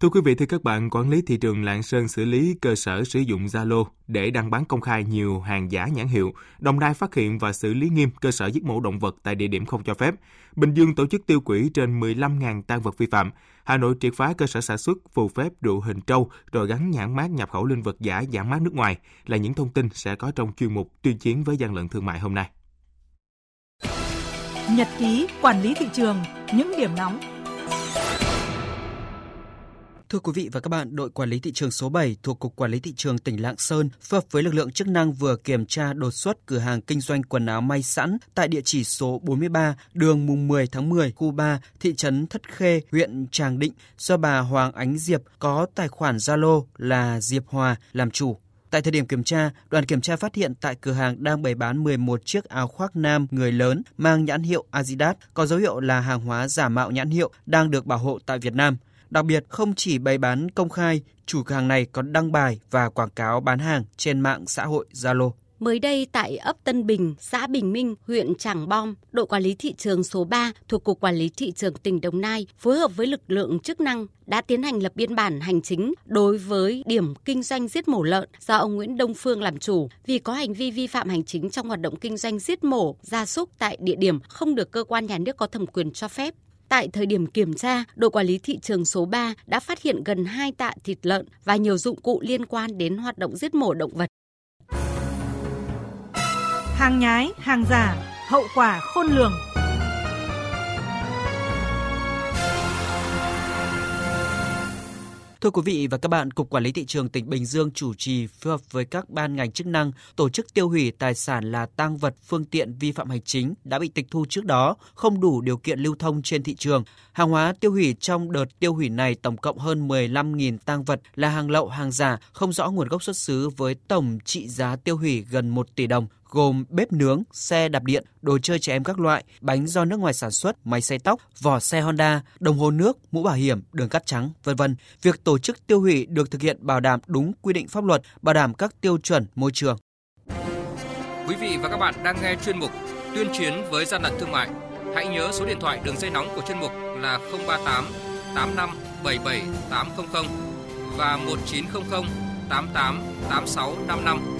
Thưa quý vị, thưa các bạn, quản lý thị trường Lạng Sơn xử lý cơ sở sử dụng Zalo để đăng bán công khai nhiều hàng giả nhãn hiệu. Đồng Nai phát hiện và xử lý nghiêm cơ sở giết mổ động vật tại địa điểm không cho phép. Bình Dương tổ chức tiêu hủy trên 15.000 tan vật vi phạm. Hà Nội triệt phá cơ sở sản xuất phù phép rượu hình trâu rồi gắn nhãn mát nhập khẩu linh vật giả nhãn mát nước ngoài là những thông tin sẽ có trong chuyên mục tuyên chiến với gian lận thương mại hôm nay. Nhật ký quản lý thị trường, những điểm nóng Thưa quý vị và các bạn, đội quản lý thị trường số 7 thuộc Cục Quản lý Thị trường tỉnh Lạng Sơn phối hợp với lực lượng chức năng vừa kiểm tra đột xuất cửa hàng kinh doanh quần áo may sẵn tại địa chỉ số 43 đường mùng 10 tháng 10, khu 3, thị trấn Thất Khê, huyện Tràng Định do bà Hoàng Ánh Diệp có tài khoản Zalo là Diệp Hòa làm chủ. Tại thời điểm kiểm tra, đoàn kiểm tra phát hiện tại cửa hàng đang bày bán 11 chiếc áo khoác nam người lớn mang nhãn hiệu Adidas có dấu hiệu là hàng hóa giả mạo nhãn hiệu đang được bảo hộ tại Việt Nam. Đặc biệt, không chỉ bày bán công khai, chủ cửa hàng này còn đăng bài và quảng cáo bán hàng trên mạng xã hội Zalo. Mới đây tại ấp Tân Bình, xã Bình Minh, huyện Tràng Bom, đội quản lý thị trường số 3 thuộc Cục Quản lý Thị trường tỉnh Đồng Nai phối hợp với lực lượng chức năng đã tiến hành lập biên bản hành chính đối với điểm kinh doanh giết mổ lợn do ông Nguyễn Đông Phương làm chủ vì có hành vi vi phạm hành chính trong hoạt động kinh doanh giết mổ gia súc tại địa điểm không được cơ quan nhà nước có thẩm quyền cho phép. Tại thời điểm kiểm tra, đội quản lý thị trường số 3 đã phát hiện gần 2 tạ thịt lợn và nhiều dụng cụ liên quan đến hoạt động giết mổ động vật. Hàng nhái, hàng giả, hậu quả khôn lường. Thưa quý vị và các bạn, Cục Quản lý Thị trường tỉnh Bình Dương chủ trì phối hợp với các ban ngành chức năng tổ chức tiêu hủy tài sản là tang vật phương tiện vi phạm hành chính đã bị tịch thu trước đó, không đủ điều kiện lưu thông trên thị trường. Hàng hóa tiêu hủy trong đợt tiêu hủy này tổng cộng hơn 15.000 tang vật là hàng lậu, hàng giả, không rõ nguồn gốc xuất xứ với tổng trị giá tiêu hủy gần 1 tỷ đồng, gồm bếp nướng, xe đạp điện, đồ chơi trẻ em các loại, bánh do nước ngoài sản xuất, máy xay tóc, vỏ xe Honda, đồng hồ nước, mũ bảo hiểm, đường cát trắng, vân vân. Việc tổ chức tiêu hủy được thực hiện bảo đảm đúng quy định pháp luật, bảo đảm các tiêu chuẩn môi trường. Quý vị và các bạn đang nghe chuyên mục Tuyên chiến với gian lận thương mại. Hãy nhớ số điện thoại đường dây nóng của chuyên mục là 038 85 77 800 và 1900 88 86 55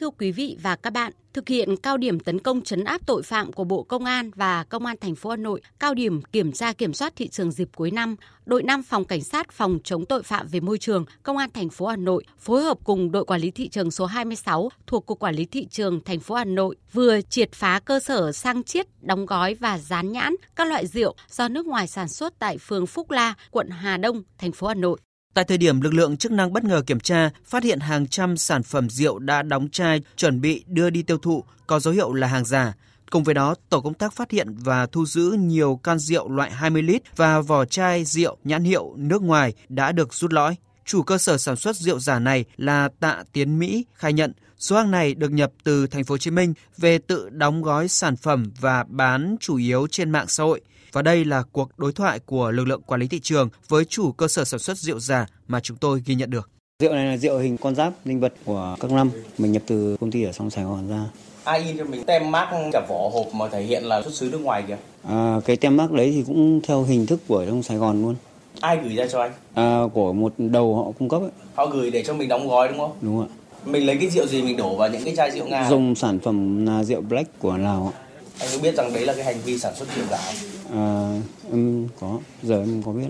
Thưa quý vị và các bạn, thực hiện cao điểm tấn công chấn áp tội phạm của Bộ Công an và Công an thành phố Hà Nội, cao điểm kiểm tra kiểm soát thị trường dịp cuối năm, đội 5 phòng cảnh sát phòng chống tội phạm về môi trường, Công an thành phố Hà Nội phối hợp cùng đội quản lý thị trường số 26 thuộc Cục Quản lý thị trường thành phố Hà Nội vừa triệt phá cơ sở sang chiết, đóng gói và dán nhãn các loại rượu do nước ngoài sản xuất tại phường Phúc La, quận Hà Đông, thành phố Hà Nội. Tại thời điểm lực lượng chức năng bất ngờ kiểm tra, phát hiện hàng trăm sản phẩm rượu đã đóng chai chuẩn bị đưa đi tiêu thụ có dấu hiệu là hàng giả. Cùng với đó, tổ công tác phát hiện và thu giữ nhiều can rượu loại 20 lít và vỏ chai rượu nhãn hiệu nước ngoài đã được rút lõi. Chủ cơ sở sản xuất rượu giả này là Tạ Tiến Mỹ khai nhận số hàng này được nhập từ thành phố Hồ Chí Minh về tự đóng gói sản phẩm và bán chủ yếu trên mạng xã hội. Và đây là cuộc đối thoại của lực lượng quản lý thị trường với chủ cơ sở sản xuất rượu giả mà chúng tôi ghi nhận được. Rượu này là rượu hình con giáp linh vật của các năm mình nhập từ công ty ở trong Sài Gòn ra. Ai in cho mình tem mác cả vỏ hộp mà thể hiện là xuất xứ nước ngoài kìa? À, cái tem mác đấy thì cũng theo hình thức của trong Sài Gòn luôn. Ai gửi ra cho anh? À, của một đầu họ cung cấp ấy. Họ gửi để cho mình đóng gói đúng không? Đúng ạ. Mình lấy cái rượu gì mình đổ vào những cái chai rượu Nga? Dùng sản phẩm là rượu Black của Lào. Anh có biết rằng đấy là cái hành vi sản xuất rượu giả? À, em có, giờ em có biết.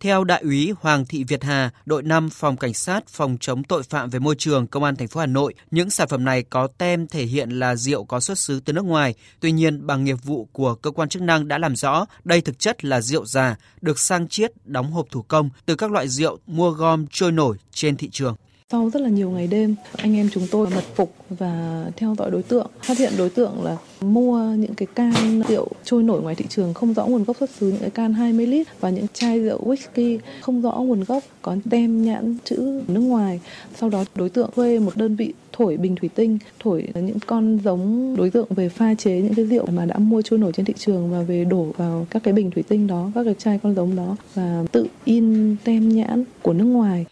Theo đại úy Hoàng Thị Việt Hà, đội 5 phòng cảnh sát phòng chống tội phạm về môi trường công an thành phố Hà Nội, những sản phẩm này có tem thể hiện là rượu có xuất xứ từ nước ngoài. Tuy nhiên, bằng nghiệp vụ của cơ quan chức năng đã làm rõ đây thực chất là rượu già được sang chiết đóng hộp thủ công từ các loại rượu mua gom trôi nổi trên thị trường. Sau rất là nhiều ngày đêm, anh em chúng tôi mật phục và theo dõi đối tượng, phát hiện đối tượng là mua những cái can rượu trôi nổi ngoài thị trường không rõ nguồn gốc xuất xứ, những cái can 20 lít và những chai rượu whisky không rõ nguồn gốc có tem nhãn chữ nước ngoài. Sau đó đối tượng thuê một đơn vị thổi bình thủy tinh, thổi những con giống đối tượng về pha chế những cái rượu mà đã mua trôi nổi trên thị trường và về đổ vào các cái bình thủy tinh đó, các cái chai con giống đó và tự in tem nhãn của nước ngoài.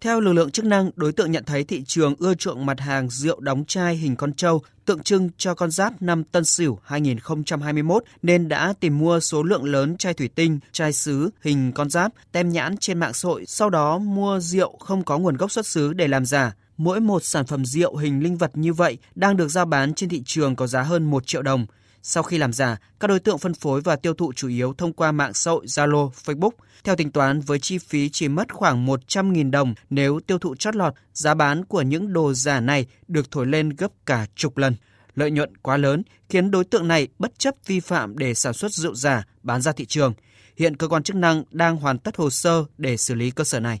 Theo lực lượng chức năng, đối tượng nhận thấy thị trường ưa chuộng mặt hàng rượu đóng chai hình con trâu tượng trưng cho con giáp năm Tân Sửu 2021 nên đã tìm mua số lượng lớn chai thủy tinh, chai sứ hình con giáp, tem nhãn trên mạng xã hội, sau đó mua rượu không có nguồn gốc xuất xứ để làm giả. Mỗi một sản phẩm rượu hình linh vật như vậy đang được giao bán trên thị trường có giá hơn 1 triệu đồng. Sau khi làm giả, các đối tượng phân phối và tiêu thụ chủ yếu thông qua mạng xã hội Zalo, Facebook. Theo tính toán, với chi phí chỉ mất khoảng 100.000 đồng nếu tiêu thụ chót lọt, giá bán của những đồ giả này được thổi lên gấp cả chục lần. Lợi nhuận quá lớn khiến đối tượng này bất chấp vi phạm để sản xuất rượu giả bán ra thị trường. Hiện cơ quan chức năng đang hoàn tất hồ sơ để xử lý cơ sở này.